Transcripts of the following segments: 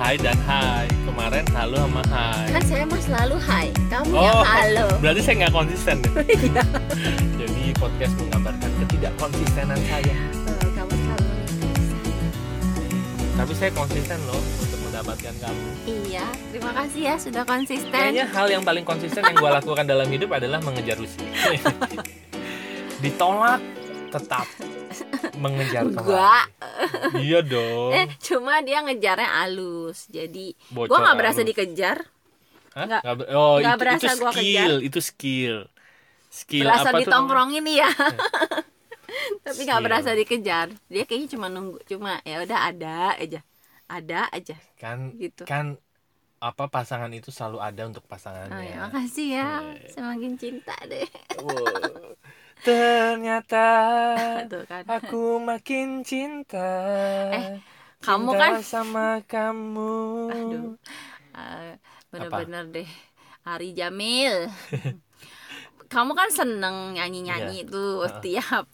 hai dan hai. Kemarin halo sama hai. Kan saya mah selalu hai. Kamu Oh. yang halo. Berarti saya nggak konsisten. Iya. Jadi podcast menggambarkan ketidakkonsistenan saya. Eh, kamu selalu Tapi saya konsisten loh untuk mendapatkan kamu. Iya, terima kasih ya sudah konsisten. Kayaknya hal yang paling konsisten yang gue lakukan dalam hidup adalah mengejar Lucy. Ditolak tetap mengejar. Gua. Iya dong. Eh, cuma dia ngejarnya halus. Jadi Bocor gua nggak berasa dikejar. Hah? nggak- oh, nggak itu, berasa itu gua skill, itu skill. Skill berasa apa ditongkrongin ya. Tapi nggak berasa dikejar. Dia kayaknya cuma nunggu, cuma ya udah ada aja. Ada aja Kan gitu. kan apa pasangan itu selalu ada untuk Oh, pasangannya. ya, makasih ya. Semakin cinta deh. Ternyata Tuh kan. aku makin cinta. Eh, kamu Cinta kan- sama kamu. Aduh. Eh, bener-bener deh Ari Jamil kamu kan seneng nyanyi-nyanyi tuh Heeh. tiap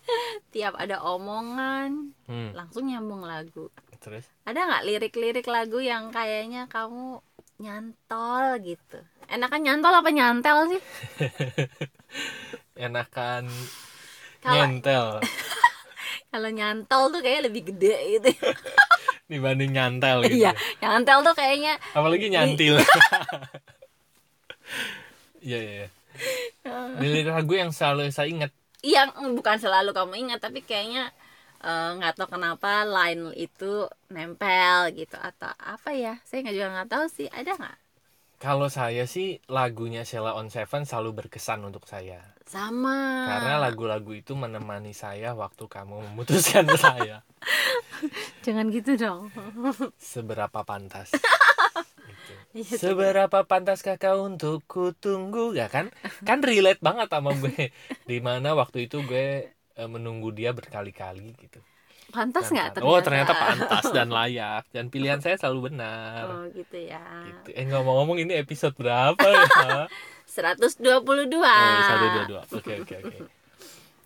tiap ada omongan Hmm, langsung nyambung lagu terus ada nggak lirik-lirik lagu yang kayaknya kamu nyantol gitu enakan nyantol apa nyantel sih enakan Kalau- nyentel kalau nyantol tuh kayak lebih gede gitu dibanding nyantel gitu. iya nyantel tuh kayaknya Apalagi nyantil. Iya iya. iya. Dari lagu yang selalu saya ingat yang bukan selalu kamu ingat tapi kayaknya eh, nggak tahu kenapa line itu nempel gitu atau apa ya saya nggak juga nggak tahu sih ada nggak kalau saya sih lagunya Sheila on Seven selalu berkesan untuk saya. Sama. Karena lagu-lagu itu menemani saya waktu kamu memutuskan saya. Jangan gitu dong. Seberapa pantas. Gitu. Iya, seberapa pantaskah kau untuk ku tunggu? Ya kan? Kan relate banget sama gue. Di mana waktu itu gue eh, menunggu dia berkali-kali gitu pantas nggak oh ternyata pantas dan layak. Dan pilihan saya selalu benar. Oh gitu ya. Gitu. eh ngomong-ngomong ini episode berapa ya? 122 Oh, satu dua dua. Oke oke oke.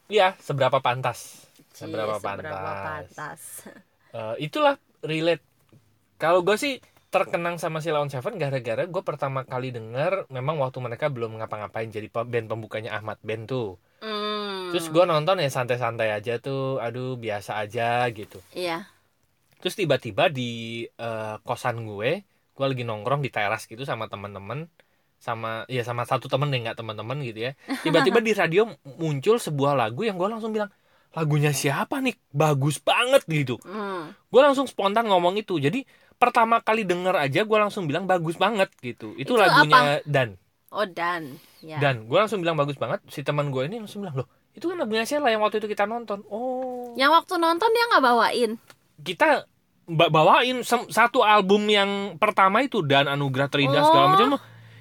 Iya seberapa pantas? Seberapa Iya, pantas, seberapa pantas. Eh, itulah relate. Kalau gue sih terkenang sama Sheila on Seven gara-gara gue pertama kali denger memang waktu mereka belum ngapa-ngapain jadi band pembukanya Ahmad Band tuh Hmm, terus gue nonton ya santai-santai aja tuh aduh biasa aja gitu. Iya. Terus tiba-tiba di eh, kosan gue gue lagi nongkrong di teras gitu sama teman-teman sama ya sama satu temen deh nggak teman-teman gitu ya. Tiba-tiba di radio muncul sebuah lagu yang gue langsung bilang lagunya siapa nih? Bagus banget gitu. Hmm, gue langsung spontan ngomong itu. Jadi pertama kali denger aja gue langsung bilang bagus banget gitu. Itu, Itu lagunya dan. Oh dan. Ya. Dan. Gue langsung bilang bagus banget. Si teman gue ini langsung bilang loh itu kan lagunya Sheila yang waktu itu kita nonton. Oh. Yang waktu nonton dia nggak bawain? Kita ba- bawain satu album yang pertama itu dan anugerah terindah Oh. segala macam.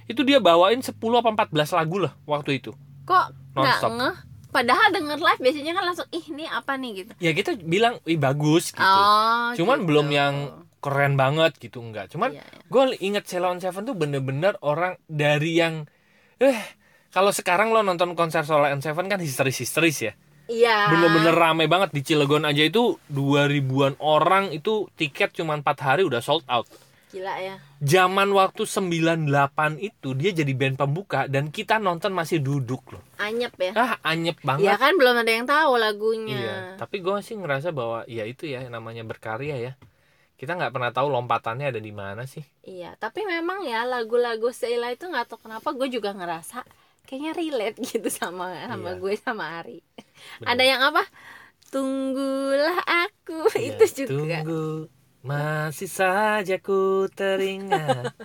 Itu dia bawain 10 apa 14 lagu lah waktu itu. Kok nggak ngeh? Padahal denger live biasanya kan langsung ih ini apa nih? gitu. Ya kita bilang ih bagus gitu. Oh Cuman gitu. belum yang keren banget gitu enggak cuman Iya, iya. gue inget Sheila on Seven tuh bener-bener orang dari yang eh kalau sekarang lo nonton konser Sheila on Seven kan histeris-histeris ya Iya. bener-bener rame banget di Cilegon aja itu 2000-an orang itu tiket cuma 4 hari udah sold out Gila ya. zaman waktu 98 itu dia jadi band pembuka dan kita nonton masih duduk loh Anyep ya. ah anyep banget kan belum ada yang tahu lagunya. iya tapi gue sih ngerasa bahwa ya itu ya namanya berkarya ya kita nggak pernah tahu lompatannya ada di mana sih Iya, tapi memang ya lagu-lagu Sheila itu nggak tahu kenapa gue juga ngerasa kayaknya relate gitu sama sama Iya. gue sama Ari. Bener. Ada yang apa? Tunggulah aku Iya, itu juga. tunggu masih saja ku teringat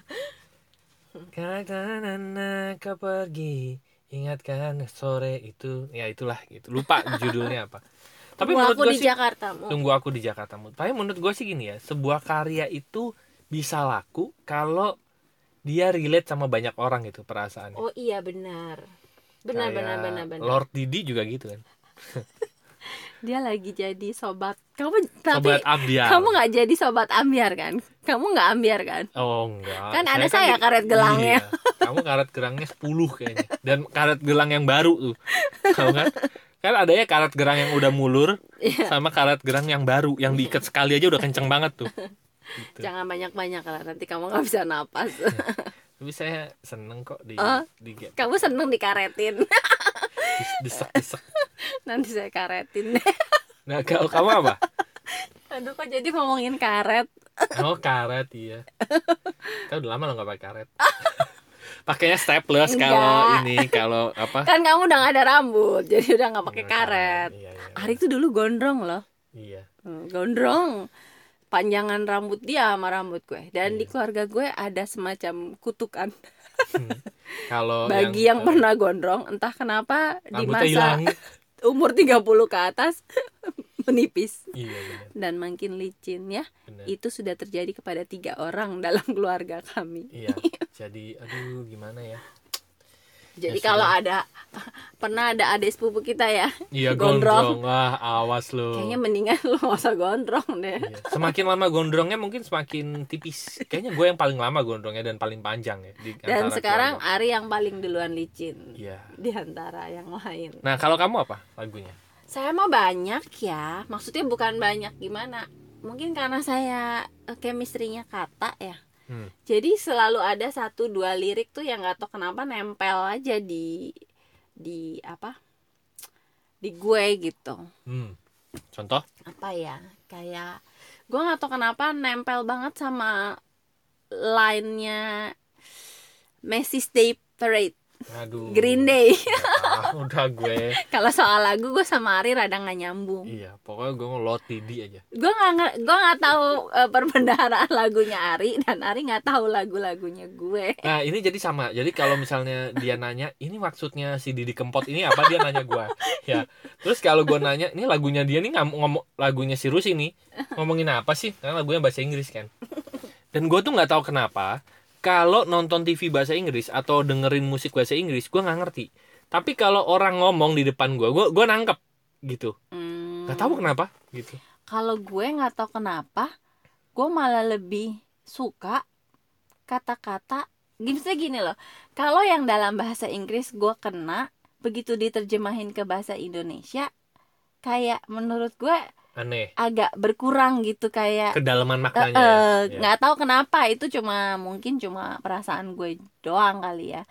karena kau pergi ingatkan sore itu ya itulah gitu lupa judulnya apa tapi Tunggu menurut aku gue di sih Jakarta. Tunggu aku di Jakarta. Tapi menurut gue sih gini ya, sebuah karya itu bisa laku kalau dia relate sama banyak orang gitu perasaannya. Oh iya benar. Benar Kayak benar benar benar. Lord Didi juga gitu kan. Dia lagi jadi sobat. Kamu tapi Sobat Ambiar. kamu nggak jadi sobat ambiar kan? Kamu nggak ambiar kan? Oh enggak. Kan ada saya di- karet gelangnya. Iya. Kamu karet gelangnya 10 kayaknya. Dan karet gelang yang baru tuh. Tahu kan? Kan ada ya karet gerang yang udah mulur Iya. sama karet gerang yang baru yang diikat sekali aja udah kenceng banget tuh. Gitu. Jangan banyak-banyak lah nanti kamu nggak bisa napas. tapi saya seneng kok di Oh. di kamu seneng dikaretin. desek desek nanti saya karetin deh. nah kalau kamu apa Aduh kok jadi ngomongin karet. oh karet iya kita udah lama lo nggak pakai karet pakainya staples kalau ini kalau apa Kan kamu udah gak ada rambut, jadi udah nggak pakai karet. iya iya Ari tuh dulu gondrong loh. iya Hmm, Gondrong. Panjangan rambut dia sama rambut gue. Dan di Iya. keluarga gue ada semacam kutukan. Kalau bagi yang, pernah gondrong entah kenapa di masa hilang umur 30 ke atas menipis. Iya benar dan makin licin ya. benar Itu sudah terjadi kepada tiga orang dalam keluarga kami. iya. Jadi aduh gimana ya? Jadi Ya kalau ada pernah ada adik sepupu kita ya iya Gondrong. gondrong wah awas lo Kayaknya mendingan lu gak usah gondrong deh. Iya. Semakin lama gondrongnya mungkin semakin tipis. Kayaknya gue yang paling lama gondrongnya dan paling panjang ya di Dan sekarang keluarga. Ari yang paling duluan licin Iya. di antara yang lain. Nah, kalau kamu apa lagunya? Saya mah banyak ya. Maksudnya bukan banyak gimana. Mungkin karena saya eh, chemistry-nya kata ya. Hmm. Jadi selalu ada satu dua lirik tuh yang nggak tahu kenapa nempel aja di di apa? Di gue gitu. Hmm. Contoh? Apa ya? Kayak gue nggak tahu kenapa nempel banget sama line-nya Macy's Day Parade Aduh. Green Day. Ah, udah gue. Kalau soal lagu gue sama Ari rada nggak nyambung. Iya, pokoknya gue ngelot Didi aja. gue nggak gue nggak tahu eh, perbendaharaan lagunya Ari dan Ari nggak tahu lagu-lagunya gue Nah, ini jadi sama. Jadi kalau misalnya dia nanya, ini maksudnya si Didi Kempot ini apa? Dia nanya gue. Ya. Terus kalau gue nanya, ini lagunya dia nih ngom ngomong lagunya si Rusi nih. Ngomongin apa sih? Karena lagunya bahasa Inggris kan. Dan gue tuh nggak tahu kenapa kalau nonton TV bahasa Inggris atau dengerin musik bahasa Inggris, gue nggak ngerti. Tapi kalau orang ngomong di depan gue, gue gue nangkep gitu. Hmm, Gak tahu kenapa gitu. kalau gue nggak tahu kenapa gue malah lebih suka kata-kata gini gini loh kalau yang dalam bahasa Inggris gue kena begitu diterjemahin ke bahasa Indonesia kayak menurut gue Aneh. agak berkurang gitu kayak Kedalaman Eh, maknanya. eh, ya. Ya. nggak tahu kenapa itu cuma mungkin cuma perasaan gue doang kali ya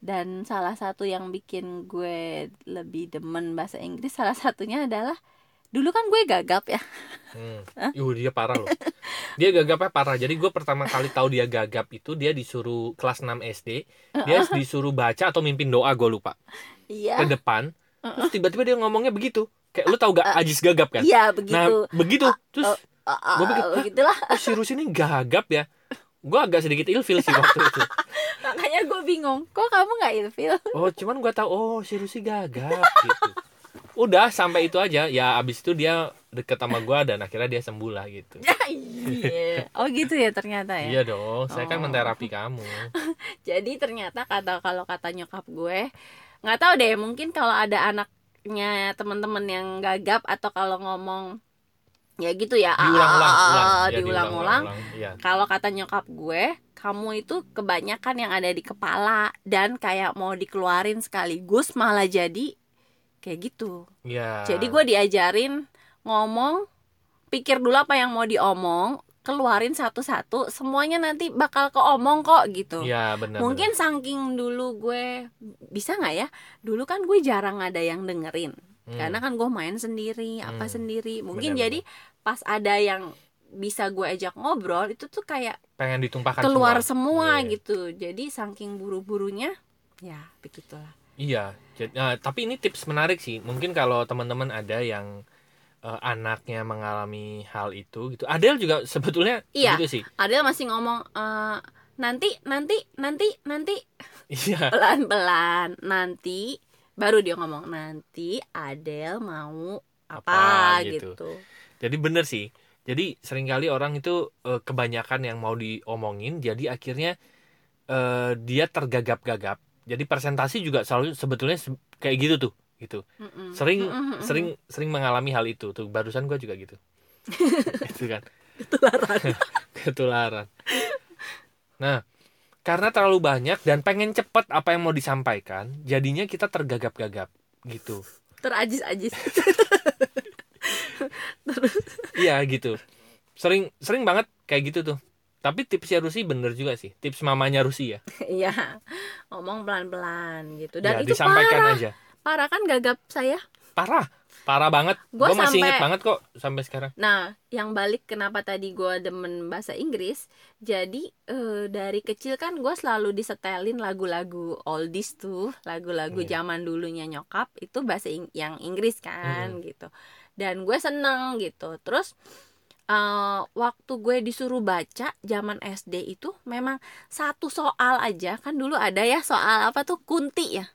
dan salah satu yang bikin gue lebih demen bahasa Inggris salah satunya adalah dulu kan gue gagap ya Hmm. Yuh, dia parah loh. Dia gagapnya parah. Jadi gue pertama kali tahu dia gagap itu dia disuruh kelas 6 SD, dia disuruh baca atau mimpin doa gue lupa iya ke depan. Terus tiba-tiba dia ngomongnya begitu. Kayak lu tahu gak Ajis gagap kan? iya Nah, begitu begitu. Terus Ah, ah, gua pikir, ah, begitulah oh, si Rus ini gagap ya. Gue agak sedikit ilfil sih waktu itu. makanya gue bingung kok kamu nggak ilfil Oh, cuman gue tahu oh si Rusi gagap gitu. Udah sampai itu aja. Ya abis itu dia deket sama gue dan akhirnya dia sembuh lah gitu. iya oh gitu ya ternyata ya Iya dong, saya kan Oh. menterapi kamu. jadi ternyata kata kalau kata nyokap gue nggak tahu deh mungkin kalau ada anaknya teman-teman yang gagap atau kalau ngomong ya gitu ya Diulang-ulang, ah, ah, ulang. ah, Ya, diulang-ulang Iya. kalau kata nyokap gue kamu itu kebanyakan yang ada di kepala dan kayak mau dikeluarin sekaligus malah jadi kayak gitu Iya. jadi gue diajarin ngomong pikir dulu apa yang mau diomong keluarin satu-satu semuanya nanti bakal keomong kok gitu Iya, benar. mungkin saking dulu gue bisa nggak ya dulu kan gue jarang ada yang dengerin. Hmm. karena kan gue main sendiri apa Hmm. sendiri mungkin Benar, jadi pas ada yang bisa gue ajak ngobrol itu tuh kayak pengen ditumpahkan keluar semua. semua, Iya. gitu jadi saking buru-burunya ya begitulah Iya. Jadi, nah, tapi ini tips menarik sih. Mungkin kalau teman-teman ada yang eh, anaknya mengalami hal itu gitu. Adel juga sebetulnya Iya. gitu sih. Adel masih ngomong "Eh, nanti nanti nanti nanti Iya. pelan-pelan nanti baru dia ngomong nanti Adel mau apa, Apa, gitu. gitu. Jadi bener sih. Jadi sering kali orang itu eh, kebanyakan yang mau diomongin, jadi akhirnya eh, dia tergagap-gagap. Jadi presentasi juga selalu sebetulnya se- kayak gitu tuh, gitu. Mm-mm. Sering Mm-mm. sering sering mengalami hal itu tuh. Barusan gue juga gitu. itu kan. Ketularan. Ketularan. Nah, karena terlalu banyak dan pengen cepet apa yang mau disampaikan, jadinya kita tergagap-gagap gitu. terajis-ajis Iya gitu. sering sering banget kayak gitu tuh tapi tipsnya Rusi bener juga sih tips mamanya Rusi ya Iya, ngomong pelan-pelan gitu. Dan ya itu disampaikan parah, aja parah kan gagap saya. parah parah banget Gua gue masih sampai- inget banget kok sampai sekarang Nah, yang balik kenapa tadi gue demen bahasa Inggris, jadi eh, dari kecil kan gue selalu disetelin lagu-lagu oldies tuh, lagu-lagu Iya. zaman dulunya nyokap itu bahasa Ing- yang Inggris kan gitu. Dan gue seneng gitu. Terus eh, waktu gue disuruh baca zaman SD itu memang satu soal aja kan dulu ada ya soal apa tuh kunti ya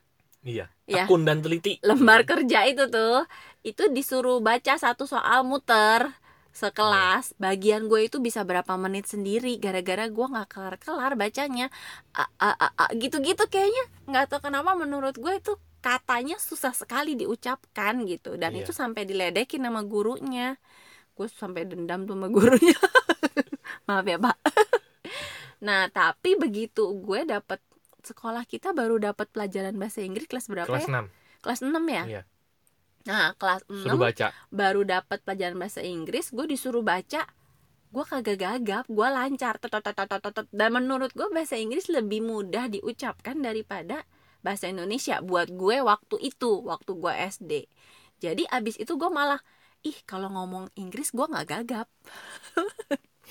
iya Ya. tekun dan teliti. Lembar kerja itu tuh itu disuruh baca satu soal muter sekelas. Bagian gue itu bisa berapa menit sendiri gara-gara gue nggak kelar-kelar bacanya. A- a- a- a- gitu-gitu kayaknya. Nggak tahu kenapa menurut gue itu katanya susah sekali diucapkan gitu. Dan Iya. itu sampai diledekin sama gurunya. Gue sampai dendam tuh sama gurunya. Maaf ya pak. Nah tapi begitu gue dapet sekolah kita baru dapat pelajaran bahasa Inggris kelas berapa kelas ya? 6 kelas 6 ya? Iya. nah kelas 6 suruh baca. baru dapat pelajaran bahasa Inggris gue disuruh baca gue kagak gagap gue lancar tot, tot, tot, tot, tot, tot. dan menurut gue bahasa Inggris lebih mudah diucapkan daripada bahasa Indonesia buat gue waktu itu waktu gue SD jadi abis itu gue malah ih kalau ngomong Inggris gue nggak gagap.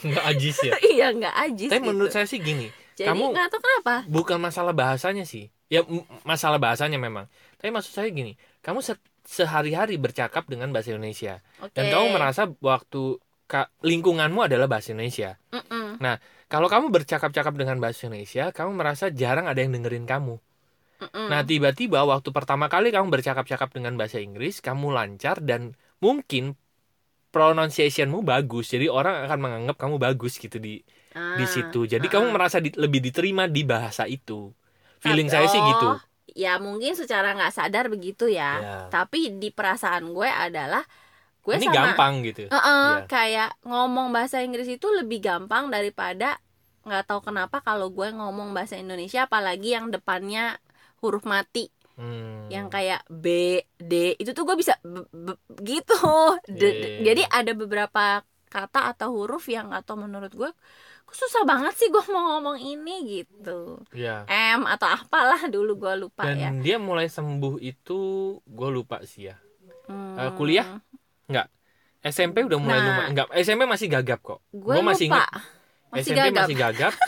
Nggak ajis ya? Iya nggak ajis tapi gitu. menurut saya sih gini jadi kamu- nggak tahu kenapa. bukan masalah bahasanya sih. Ya masalah bahasanya memang. Tapi maksud saya gini kamu se- sehari-hari bercakap dengan bahasa Indonesia. Oke. dan kamu merasa waktu ka- lingkunganmu adalah bahasa Indonesia. Mm-mm. kalau kamu bercakap-cakap dengan bahasa Indonesia kamu merasa jarang ada yang dengerin kamu. Mm-mm. nah tiba-tiba waktu pertama kali kamu bercakap-cakap dengan bahasa Inggris kamu lancar dan mungkin pronunciationmu bagus. Jadi orang akan menganggap kamu bagus gitu di Ah, di situ. Jadi ah, kamu ah. merasa di- lebih diterima di bahasa itu. Feeling Tapi- saya sih gitu. oh, ya mungkin secara nggak sadar begitu ya. Ya. tapi di perasaan gue adalah gue ini sama gampang gitu. Heeh, Iya. kayak ngomong bahasa Inggris itu lebih gampang daripada nggak tahu kenapa kalau gue ngomong bahasa Indonesia apalagi yang depannya huruf mati. Hmm. yang kayak B D itu tuh gue bisa b- b- gitu. D- Iya, d- jadi ada beberapa kata atau huruf yang atau menurut gue susah banget sih gue mau ngomong ini gitu. Ya M atau apalah dulu gue lupa dan ya. dia mulai sembuh itu gue lupa sih ya. Hmm, Eh, kuliah? SMP udah mulai Nah. lumayan. Enggak SMP masih gagap kok. Gue masih lupa. masih SMP gagap masih gagap.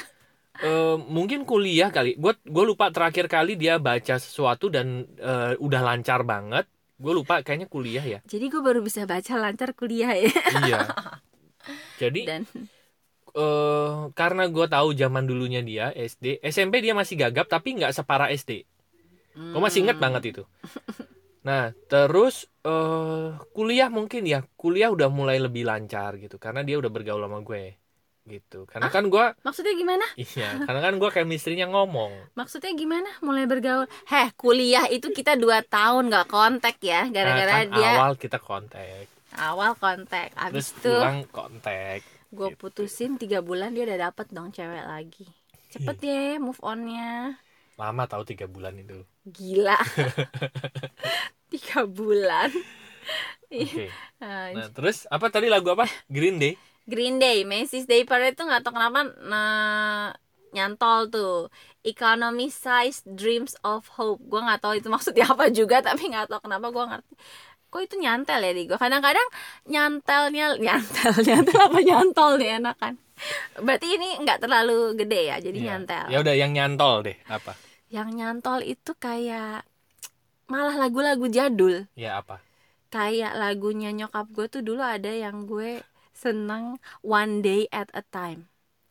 Eh, mungkin kuliah kali. Gue gue lupa terakhir kali dia baca sesuatu dan eh, udah lancar banget. Gue lupa kayaknya kuliah ya. Jadi gue baru bisa baca lancar kuliah ya. Iya. Jadi dan eh karena gue tahu zaman dulunya dia SD SMP dia masih gagap tapi nggak separah SD gue masih inget Hmm. banget itu nah terus eh kuliah mungkin ya kuliah udah mulai lebih lancar gitu karena dia udah bergaul sama gue gitu karena kan gue maksudnya gimana iya karena kan gue chemistry-nya ngomong Maksudnya gimana? Mulai bergaul? Heh, kuliah itu kita dua tahun nggak kontak ya, Nah, gara-gara kan dia awal kita kontak awal kontak. terus Abis itu pulang kontak gue gitu. putusin tiga bulan dia udah dapet dong cewek lagi. Cepet Iya. ya move onnya. lama tahu tiga bulan itu Gila. tiga bulan. oke Ah, nah terus apa tadi lagu apa Green Day Green Day, Macy's Day Parade tuh nggak tahu kenapa nah, nyantol tuh. Economy size dreams of hope. Gue nggak tahu itu maksudnya apa juga, tapi nggak tahu kenapa gue ngerti. Kok itu nyantel ya di gue? Kadang-kadang nyantelnya nyantel, nyantel apa nyantol nih enakan. Berarti ini nggak terlalu gede ya, jadi Iya. nyantel. ya udah yang nyantol deh apa Yang nyantol itu kayak malah lagu-lagu jadul. ya apa Kayak lagunya nyokap gue tuh dulu ada yang gue seneng One Day at a Time.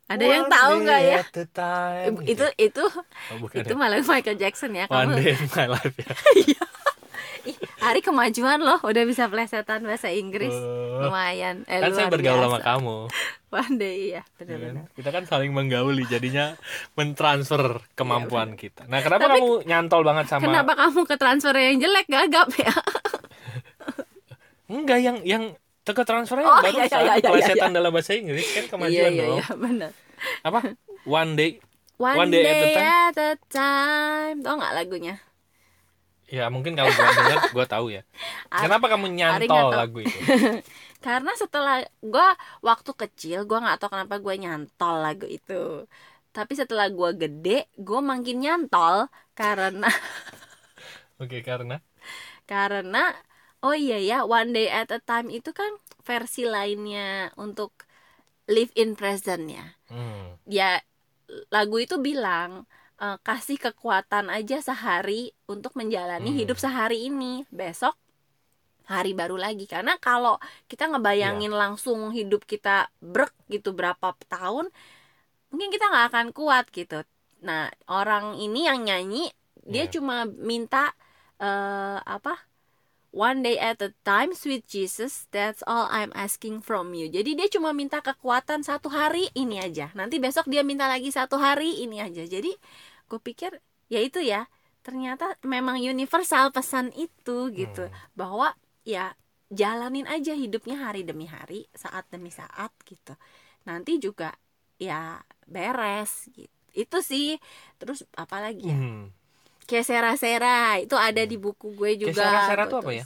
Ada yang One tahu day nggak ya? time, itu itu Oh, itu ya. malah Michael Jackson ya One kamu day in my life ya Ih, hari kemajuan loh. Udah bisa plesetan bahasa Inggris. Oh, lumayan. Eh, kan saya bergaul sama kamu. One day ya ya kan? benar-benar kita kan saling menggauli jadinya mentransfer kemampuan kita. Nah kenapa Iya, Tapi- kamu nyantol banget sama kenapa kamu ke transfer yang jelek? Gagap ya? Enggak yang yang teka transfernya Oh, baru iya, iya, iya, iya, plesetan iya. dalam bahasa Inggris kan iya kemajuan iya dong iya benar. Apa? One day one, One Day day, at a at a time. Tau nggak lagunya Ya mungkin kalau gua denger gua tahu ya. Kenapa kamu nyantol lagu itu? Karena setelah gue waktu kecil gue nggak tahu kenapa gue nyantol lagu itu. Tapi setelah gue gede gue makin nyantol karena Oke, karena karena oh iya ya one day at a time itu kan versi lainnya untuk live in present ya. hmm, Ya lagu itu bilang eh, kasih kekuatan aja sehari untuk menjalani Hmm. hidup sehari ini. Besok hari baru lagi karena kalau kita ngebayangin Iya. langsung hidup kita brek gitu berapa tahun mungkin kita nggak akan kuat gitu nah orang ini yang nyanyi dia Iya. cuma minta eh, apa one day at a time sweet Jesus that's all I'm asking from you. Jadi dia cuma minta kekuatan satu hari ini aja. Nanti besok dia minta lagi satu hari ini aja. Jadi gue pikir ya itu ya. Ternyata memang universal pesan itu gitu. Hmm. bahwa ya jalanin aja hidupnya hari demi hari saat demi saat gitu. Nanti juga ya beres gitu. Itu sih. Terus apalagi ya? Hmm. Kayak sera-sera itu ada di buku gue juga Sera-sera tuh apa ya?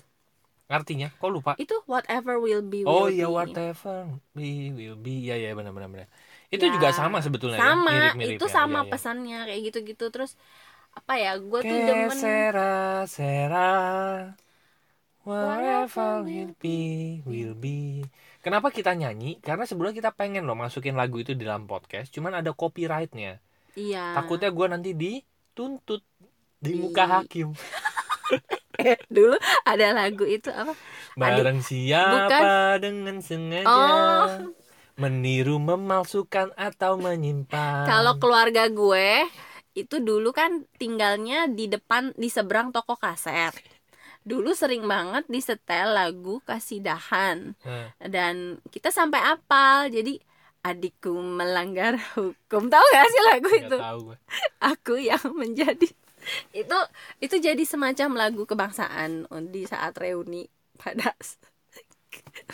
Artinya? Kok lupa? itu whatever will be Oh will iya be. whatever be will be ya ya benar benar benar. Itu juga Ya, sama sebetulnya sama ya? mirip-mirip itu ya, sama ya, ya. pesannya kayak gitu-gitu terus apa ya gue tuh demen sera sera Whatever whatever will be will be. Kenapa kita nyanyi? Karena sebelumnya kita pengen loh masukin lagu itu di dalam podcast, cuman ada copyrightnya. iya Takutnya gue nanti dituntut di Di- muka hakim. dulu ada lagu itu apa Barang siapa dengan sengaja Oh. meniru, memalsukan atau menyimpan. Kalau keluarga gue itu dulu kan tinggalnya di depan di seberang toko kaset. Dulu sering banget disetel lagu kasidahan Nah, dan kita sampai apal. Jadi adikku melanggar hukum. Tahu gak sih lagu nggak itu? tahu. Aku yang menjadi itu itu jadi semacam lagu kebangsaan di saat reuni pada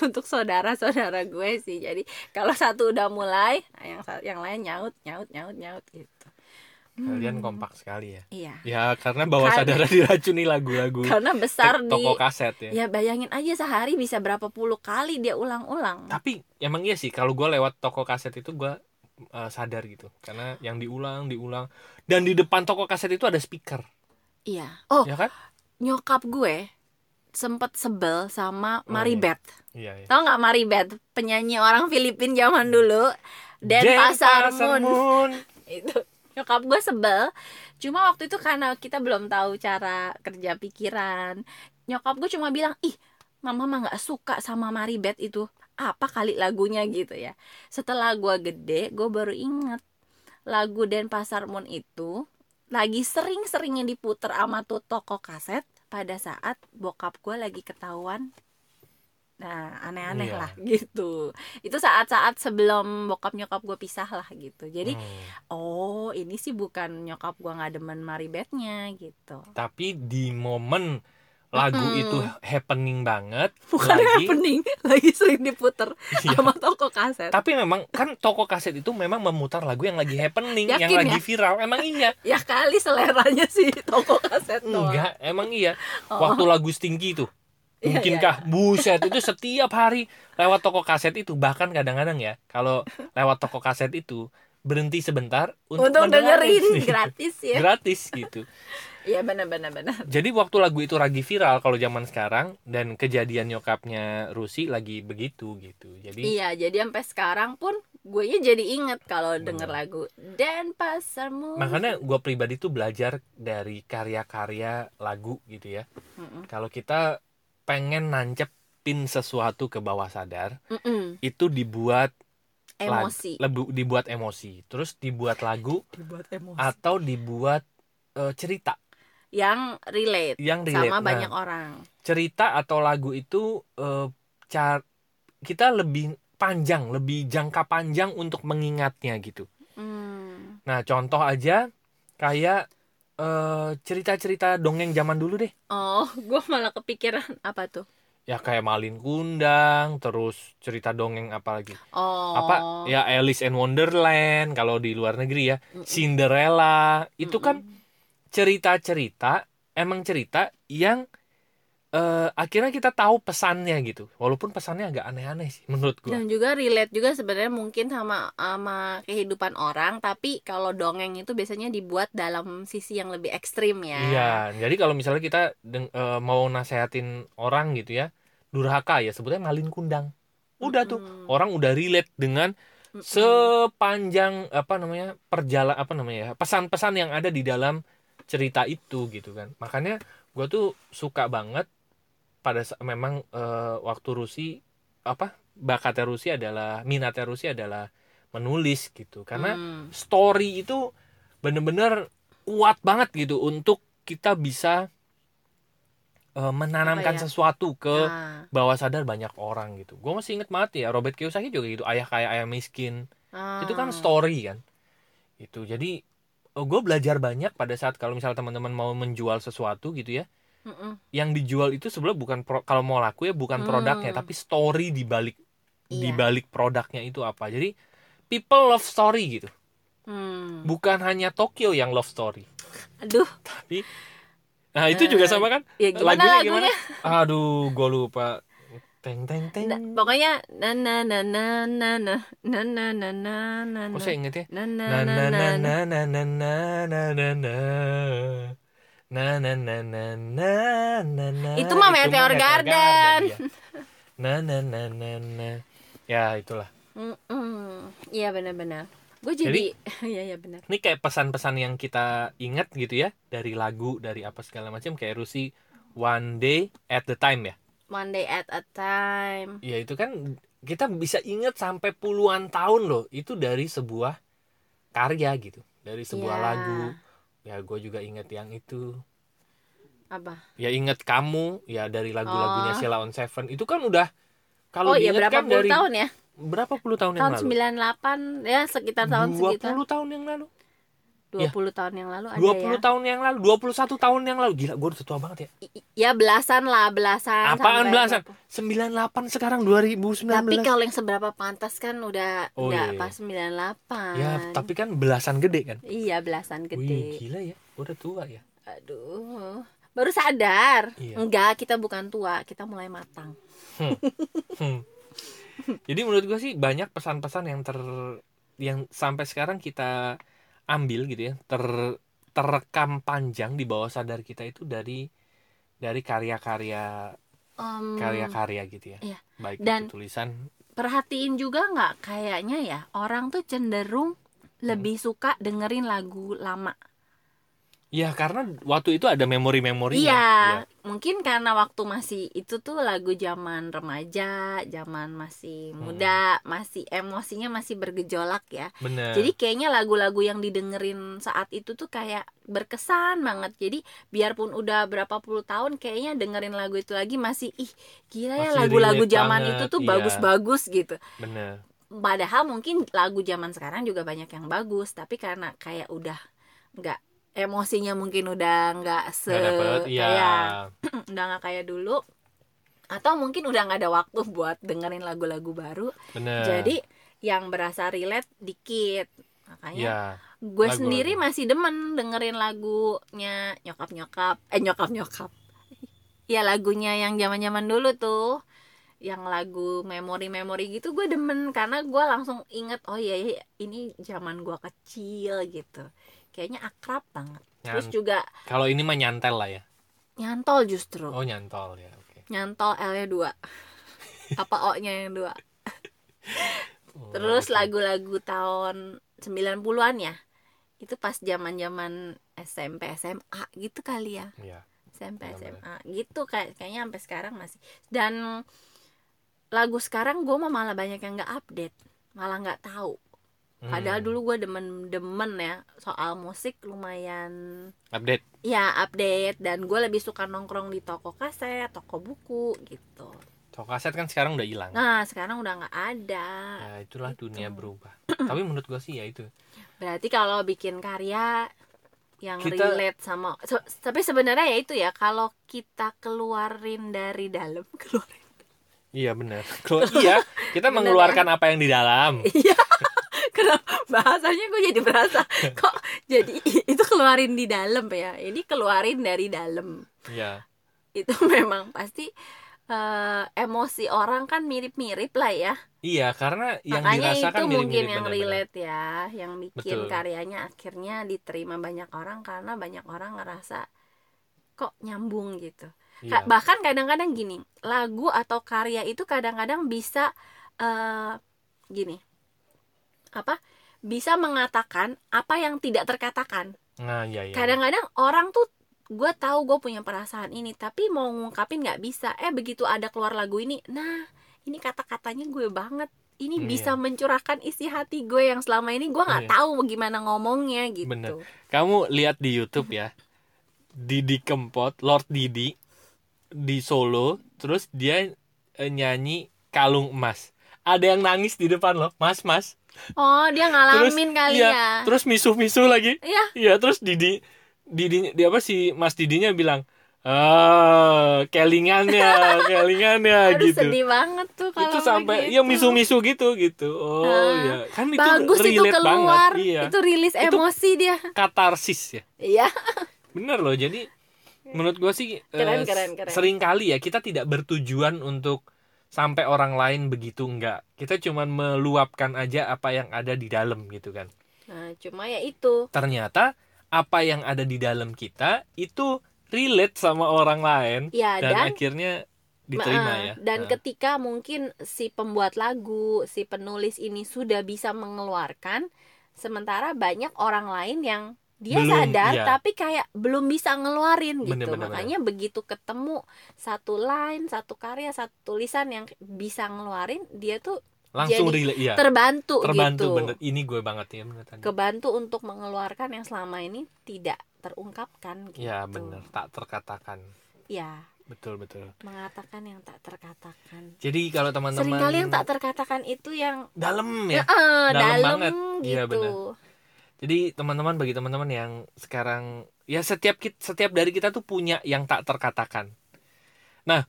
untuk saudara-saudara gue sih. Jadi kalau satu udah mulai, yang yang lain nyaut nyaut nyaut nyaut gitu. Kalian Hmm. kompak sekali ya. Iya. Ya karena bawah Karena- sadar diracuni lagu-lagu Karena besar di toko kaset ya. ya bayangin aja sehari bisa berapa puluh kali dia ulang-ulang. Tapi emang iya sih kalau gue lewat toko kaset itu gue uh, sadar gitu karena yang diulang diulang dan di depan toko kaset itu ada speaker Iya. Oh, ya kan nyokap gue sempet sebel sama Oh, Maribeth. iya iya Tahu nggak Maribeth? Penyanyi orang Filipin zaman dulu. Dan Den Pasar Pasar Moon. Moon. itu nyokap gue sebel cuma waktu itu karena kita belum tahu cara kerja pikiran nyokap gue cuma bilang ih mama mah nggak suka sama Maribeth itu apa kali lagunya gitu ya. Setelah gue gede gue baru inget lagu Den Pasar Moon itu lagi sering-seringnya diputer sama tuh toko kaset pada saat bokap gue lagi ketahuan. Nah aneh-aneh Iya. lah gitu. Itu saat-saat sebelum bokap nyokap gue pisah lah gitu. Jadi Hmm. oh ini sih bukan nyokap gua nggak demen Maribethnya gitu. Tapi di momen lagu Mm-mm. itu happening banget bukan lagi happening lagi sering diputer Iya. sama toko kaset. Tapi memang kan toko kaset itu memang memutar lagu yang lagi happening yang Yakin lagi ya? viral. Emang iya. Ya kali seleranya sih toko kaset doang. enggak emang iya. Oh. waktu lagu Stinky tuh Iya, mungkinkah? buset itu setiap hari lewat toko kaset itu. Bahkan kadang-kadang ya kalau lewat toko kaset itu berhenti sebentar untuk, untuk dengerin gratis ya. Gratis gitu iya benar benar benar. Jadi waktu lagu itu lagi viral kalau zaman sekarang dan kejadian nyokapnya Rusi lagi begitu gitu. Jadi iya jadi sampai sekarang pun gue jadi inget kalau denger lagu dan pasarmu. Makanya gue pribadi tuh belajar dari karya-karya lagu gitu ya. Kalau kita pengen nancepin sesuatu ke bawah sadar Mm-mm. itu dibuat emosi. lebu- dibuat emosi. Terus dibuat lagu dibuat emosi. atau dibuat eh, cerita yang relate yang relate sama Nah, banyak orang cerita atau lagu itu eh, car kita lebih panjang lebih jangka panjang untuk mengingatnya gitu Hmm. nah contoh aja kayak eh, cerita-cerita dongeng zaman dulu deh Oh, gue malah kepikiran apa tuh? ya kayak Malin Kundang terus cerita dongeng apa lagi Oh, apa ya Alice in Wonderland kalau di luar negeri ya Mm-mm. Cinderella itu kan Mm-mm. Cerita-cerita emang cerita yang eh, akhirnya kita tahu pesannya gitu walaupun pesannya agak aneh-aneh sih menurut gua dan juga relate juga sebenarnya mungkin sama sama kehidupan orang tapi kalau dongeng itu biasanya dibuat dalam sisi yang lebih ekstrim ya Iya, jadi kalau misalnya kita deng- eh, mau nasehatin orang gitu ya, durhaka ya sebetulnya malin kundang. Udah tuh, Mm-mm. orang udah relate dengan sepanjang apa namanya perjalanan apa namanya ya pesan-pesan yang ada di dalam cerita itu gitu kan. Makanya gue tuh suka banget pada memang eh, waktu Rusi apa bakatnya Rusi adalah minatnya Rusi adalah menulis gitu karena Hmm. story itu bener-bener kuat banget gitu untuk kita bisa eh, menanamkan ya? sesuatu ke Nah, bawah sadar banyak orang gitu. Gue masih inget banget ya Robert Kiyosaki juga gitu ayah kaya ayah miskin itu kan ah. story kan. Itu jadi gue belajar banyak pada saat kalau misalnya teman-teman mau menjual sesuatu gitu ya, Mm-mm. yang dijual itu sebenarnya bukan pro- kalau mau laku ya bukan Hmm. produknya tapi story di balik di Iya. balik produknya itu apa. Jadi people love story gitu. Hmm. Bukan hanya Tokyo yang love story. aduh tapi nah itu juga sama kan ya gimana lagunya lagunya, gimana aduh gue lupa teng teng teng Na- pokoknya na na na na na na na na na na na kok saya inget ya na na na na na na na na na na na na na na na na na Itu mah Meteor Garden. ya. na na na na na ya itulah. Iya benar-benar. Gue jadi, iya iya benar. ini kayak pesan-pesan yang kita ingat gitu ya dari lagu dari apa segala macam kayak Rusi one day at the time ya One day at a time. ya itu kan kita bisa ingat sampai puluhan tahun loh itu dari sebuah karya gitu dari sebuah Iya. lagu ya gue juga ingat yang itu Apa? ya ingat kamu ya dari lagu-lagunya Oh. Sheila on Seven itu kan udah kalau Oh iya diingat berapa kan puluh dari tahun ya? berapa puluh tahun yang Tahun lalu 98 ya sekitar tahun 20 segitu. tahun yang lalu 20 tahun yang lalu ada 20 ya. tahun yang lalu 21 tahun yang lalu gila gue udah tua banget ya I- Ya belasan lah, belasan. apaan belasan berapa. 98 sekarang 2019 Tapi kalau yang seberapa pantas kan udah Oh, udah iya, iya. pas 98. ya tapi kan belasan gede kan Iya, belasan Wih, gede. gila ya udah tua ya Aduh. Baru sadar. Iya. Enggak, kita bukan tua, kita mulai matang. Hmm. Jadi menurut gue sih banyak pesan-pesan yang ter yang sampai sekarang kita ambil gitu ya ter terekam panjang di bawah sadar kita itu dari dari karya-karya Em, karya-karya gitu ya iya. baik Dan- itu tulisan perhatiin juga nggak kayaknya ya orang tuh cenderung lebih suka dengerin lagu lama. Ya karena waktu itu ada memori-memorinya Iya, ya. mungkin karena waktu masih itu tuh lagu zaman remaja, zaman masih Hmm. muda, masih emosinya masih bergejolak ya. bener Jadi kayaknya lagu-lagu yang didengerin saat itu tuh kayak berkesan banget. Jadi biarpun udah berapa puluh tahun kayaknya dengerin lagu itu lagi masih ih gila ya lagu-lagu zaman banget, itu tuh iya. bagus-bagus gitu. bener Padahal mungkin lagu zaman sekarang juga banyak yang bagus, tapi karena kayak udah nggak emosinya mungkin udah nggak se nggak dapet iya. kayak udah nggak kayak dulu. Atau mungkin udah nggak ada waktu buat dengerin lagu-lagu baru. Bener. Jadi yang berasa relate dikit. Makanya ya gue sendiri masih demen dengerin lagunya nyokap nyokap eh nyokap nyokap ya lagunya yang zaman zaman dulu tuh. Yang lagu memori-memori gitu gue demen. Karena gue langsung inget oh iya, iya ini zaman gue kecil gitu kayaknya akrab banget. Terus Nyan- juga kalau ini mah nyantel lah ya. Nyantol justru. Oh nyantol ya oke. Nyantol L nya dua. Apa O nya yang dua? Oh, terus lagu-lagu tahun 90-an ya. Itu pas zaman-zaman SMP SMA gitu kali ya. Iya. SMP Benar-benar. SMA gitu kayak kayaknya sampai sekarang masih. Dan lagu sekarang gue mah malah banyak yang nggak update. Malah nggak tahu padahal Hmm. dulu gue demen-demen ya soal musik lumayan update. Ya update. Dan gue lebih suka nongkrong di toko kaset toko buku gitu. Toko kaset kan sekarang udah hilang. Nah sekarang udah nggak ada. Ya itulah gitu. dunia berubah. Tapi menurut gue sih ya itu. Berarti kalau bikin karya yang Kita- relate sama so- tapi sebenarnya ya itu ya kalau kita keluarin dari dalam keluarin iya benar kalau iya kita mengeluarkan apa yang di dalam. Iya kenapa bahasanya gue jadi berasa kok jadi itu keluarin di dalam ya ini keluarin dari dalam ya itu memang pasti eh, emosi orang kan mirip-mirip lah ya iya karena yang makanya itu dirasakan mungkin mirip-mirip yang benar-benar. relate ya yang bikin Betul. karyanya akhirnya diterima banyak orang karena banyak orang ngerasa kok nyambung gitu Iya. Ka- bahkan kadang-kadang gini lagu atau karya itu kadang-kadang bisa eh gini apa bisa mengatakan apa yang tidak terkatakan. Nah iya iya kadang-kadang orang tuh gue tahu gue punya perasaan ini tapi mau ngungkapin nggak bisa. Eh begitu ada keluar lagu ini nah ini kata-katanya gue banget. Ini Iya. bisa mencurahkan isi hati gue yang selama ini gue nggak Iya. tahu gimana ngomongnya gitu. Bener. kamu lihat di YouTube ya Didi Kempot Lord Didi di Solo terus dia eh, nyanyi kalung emas. Ada yang nangis di depan loh. Mas mas oh dia ngalamin kali iya, ya? terus misuh misuh lagi. Iya. iya terus Didi Didi di apa sih Mas Didinya bilang ah kelingannya kelingannya Aduh gitu. sedih banget tuh kalau itu sampai begitu. ya misu misu gitu gitu. Oh Ah, ya kan itu bagus itu keluar banget iya. Itu rilis Itu- emosi dia. katarsis ya. Iya. Bener loh jadi menurut gua sih Keren, eh, keren, keren. sering kali ya kita tidak bertujuan untuk sampai orang lain begitu enggak. Kita cuman meluapkan aja apa yang ada di dalam gitu kan. Nah cuma ya itu. Ternyata apa yang ada di dalam kita itu relate sama orang lain ya dan, dan akhirnya diterima Nah, ya. Dan Nah, ketika mungkin si pembuat lagu, si penulis ini sudah bisa mengeluarkan, sementara banyak orang lain yang dia Belum, sadar iya. tapi kayak belum bisa ngeluarin gitu. Bener, bener, Makanya begitu ketemu satu line, satu karya, satu tulisan yang bisa ngeluarin, dia tuh langsung jadi relate iya terbantu, terbantu gitu. bener ini gue banget ya bener tadi Kebantu untuk mengeluarkan yang selama ini tidak terungkapkan gitu. ya bener tak terkatakan Ya, betul betul mengatakan yang tak terkatakan. jadi kalau teman-teman Seringkali yang tak terkatakan itu yang dalam ya Heeh, dalam dalam banget. gitu. Iya, benar. Jadi teman-teman bagi teman-teman yang sekarang ya setiap kit setiap dari kita tuh punya yang tak terkatakan. Nah,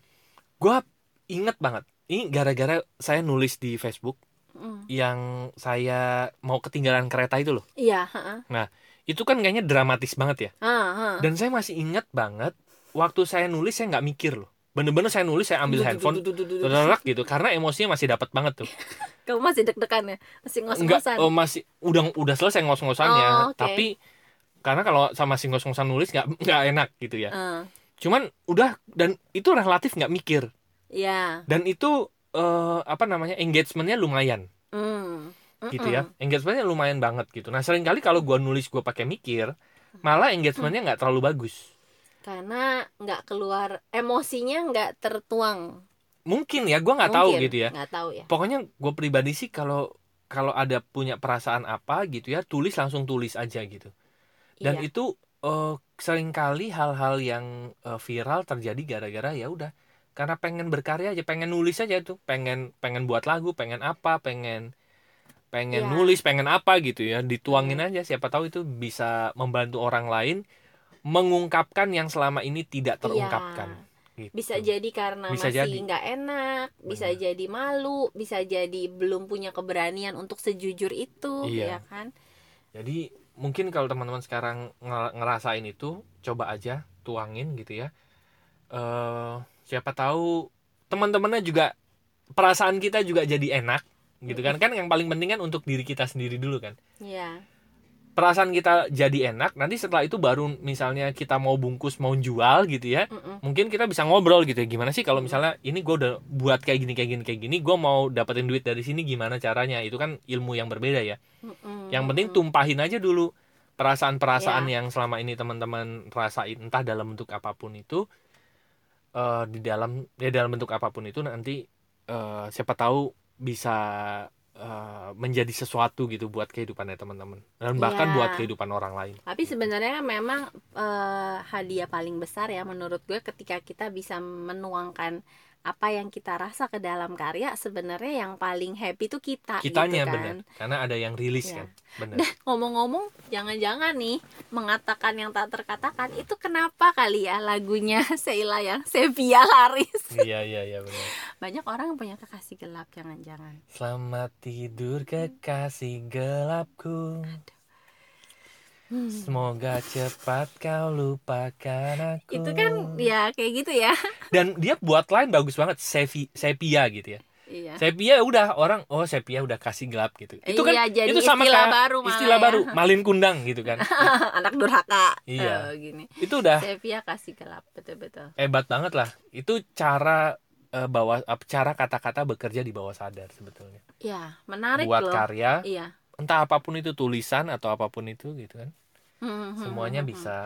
gua inget banget. Ini gara-gara saya nulis di Facebook Mm. yang saya mau ketinggalan kereta itu loh. Iya, heeh. Itu kan kayaknya dramatis banget ya. Ah, ah. Dan saya masih inget banget waktu saya nulis saya nggak mikir loh. Bener-bener saya nulis saya ambil handphone Terak gitu karena emosinya masih dapat banget tuh. Kamu masih deg-degan ya? Masih ngos-ngosan. oh, masih udah udah selesai ngos-ngosannya, Oh, oke. tapi karena kalau sama si ngos-ngosan nulis nggak nggak enak gitu ya. Ah, Cuman udah dan itu relatif nggak mikir Iya. dan itu eh, apa namanya engagementnya lumayan Mm. gitu ya. Engagementnya lumayan banget gitu. Nah sering kali kalau gua nulis gua pakai mikir, malah engagementnya nggak terlalu bagus. Karena nggak keluar emosinya nggak tertuang. Mungkin ya, gua nggak tahu gitu ya. Nggak tahu ya. Pokoknya gue pribadi sih kalau kalau ada punya perasaan apa gitu ya, tulis langsung tulis aja gitu. dan Iya. itu eh, sering kali hal-hal yang eh, viral terjadi gara-gara ya udah karena pengen berkarya aja pengen nulis aja tuh pengen pengen buat lagu pengen apa pengen pengen Iya. nulis pengen apa gitu ya dituangin aja siapa tahu itu bisa membantu orang lain mengungkapkan yang selama ini tidak terungkapkan gitu. Iya. Bisa jadi karena Bisa masih nggak enak, bisa Benar. jadi malu, bisa jadi belum punya keberanian untuk sejujur itu, Iya. ya kan? Jadi mungkin kalau teman-teman sekarang nge- ngerasain itu, coba aja tuangin gitu ya. eh siapa tahu teman-temannya juga perasaan kita juga jadi enak gitu kan kan yang paling penting kan untuk diri kita sendiri dulu kan Iya. Perasaan kita jadi enak nanti setelah itu baru misalnya kita mau bungkus mau jual gitu ya Mm-mm. mungkin kita bisa ngobrol gitu ya gimana sih kalau misalnya ini gue udah buat kayak gini kayak gini kayak gini gue mau dapetin duit dari sini gimana caranya itu kan ilmu yang berbeda ya Mm-mm. yang penting tumpahin aja dulu perasaan-perasaan Ya. yang selama ini teman-teman rasain entah dalam bentuk apa pun itu eh, di dalam ya dalam bentuk apa pun itu nanti eh, siapa tahu bisa eh, menjadi sesuatu gitu buat kehidupannya teman-teman dan bahkan Ya. buat kehidupan orang lain. Tapi sebenarnya memang eh, hadiah paling besar ya menurut gue ketika kita bisa menuangkan apa yang kita rasa ke dalam karya sebenarnya yang paling happy tuh kita Kitanya gitu kan. benar karena ada yang rilis Ya. kan. Benar. Dan ngomong-ngomong jangan-jangan nih mengatakan yang tak terkatakan itu kenapa kali ya lagunya Sheila yang Sevilla Laris. Iya iya iya benar. banyak orang yang punya kekasih gelap jangan-jangan Selamat tidur kekasih gelapku. Hmm. Semoga cepat kau lupakan aku. itu kan ya kayak gitu ya Dan dia buat line bagus banget, Sevi, sepia gitu ya. iya Sepia udah orang oh sepia udah kasih gelap gitu. Itu kan Iya, jadi itu sama istilah kayak baru malah istilah ya. baru, malin kundang gitu kan. anak durhaka Iya. Eh, gini itu udah Sevia kasih gelap betul-betul hebat banget lah. Itu cara eh, bawah cara kata-kata bekerja di bawah sadar sebetulnya. ya menarik Buat loh karya, iya entah apa pun itu tulisan atau apa pun itu gitu kan. Hmm, hmm, hmm, Semuanya hmm, bisa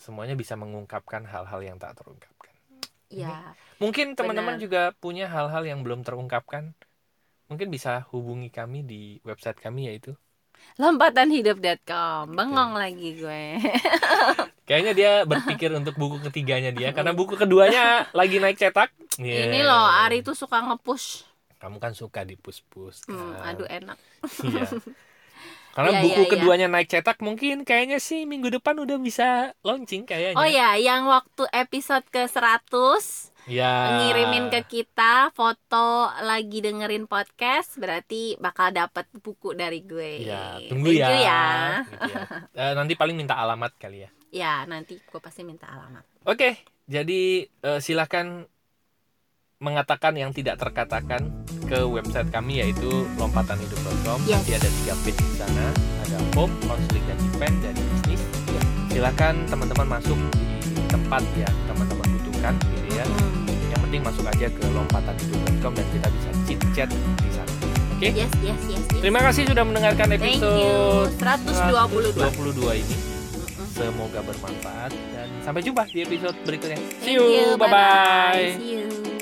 semuanya bisa mengungkapkan hal-hal yang tak terungkapkan. Iya. Mungkin teman-teman juga punya hal-hal yang belum terungkapkan. Mungkin bisa hubungi kami di website kami yaitu. Lompatanhidup.com. Bengong lagi gue. Kayaknya dia berpikir untuk buku ketiganya dia karena buku keduanya lagi naik cetak. Yeah. Ini loh, Ari tuh suka nge-push. Kamu kan suka dipus-pus. Hmm, kan? aduh enak. Iya. Karena Iya, buku iya, iya. keduanya naik cetak mungkin kayaknya sih minggu depan udah bisa launching kayaknya. Oh ya, yang waktu episode ke 100 Ya. ngirimin ke kita foto lagi dengerin podcast berarti bakal dapat buku dari gue. Ya, tunggu Thank ya. you ya. Gitu ya. Eh, nanti paling minta alamat kali ya. Ya, nanti gue pasti minta alamat. Oke, jadi eh, silakan mengatakan yang tidak terkatakan ke website kami yaitu lompatanhidup.com. Yes. Nanti ada tiga page di sana, ada hope, konseling dan event dan bisnis. Ya, silakan teman-teman masuk di tempat yang teman-teman butuhkan, gitu ya. Hmm. Yang penting masuk aja ke lompatanhidup.com dan kita bisa chit chat di sana. Oke. Yes, yes, yes, yes. Terima kasih sudah mendengarkan episode 122. 122 ini. Semoga bermanfaat dan sampai jumpa di episode berikutnya. See you, bye bye. See you.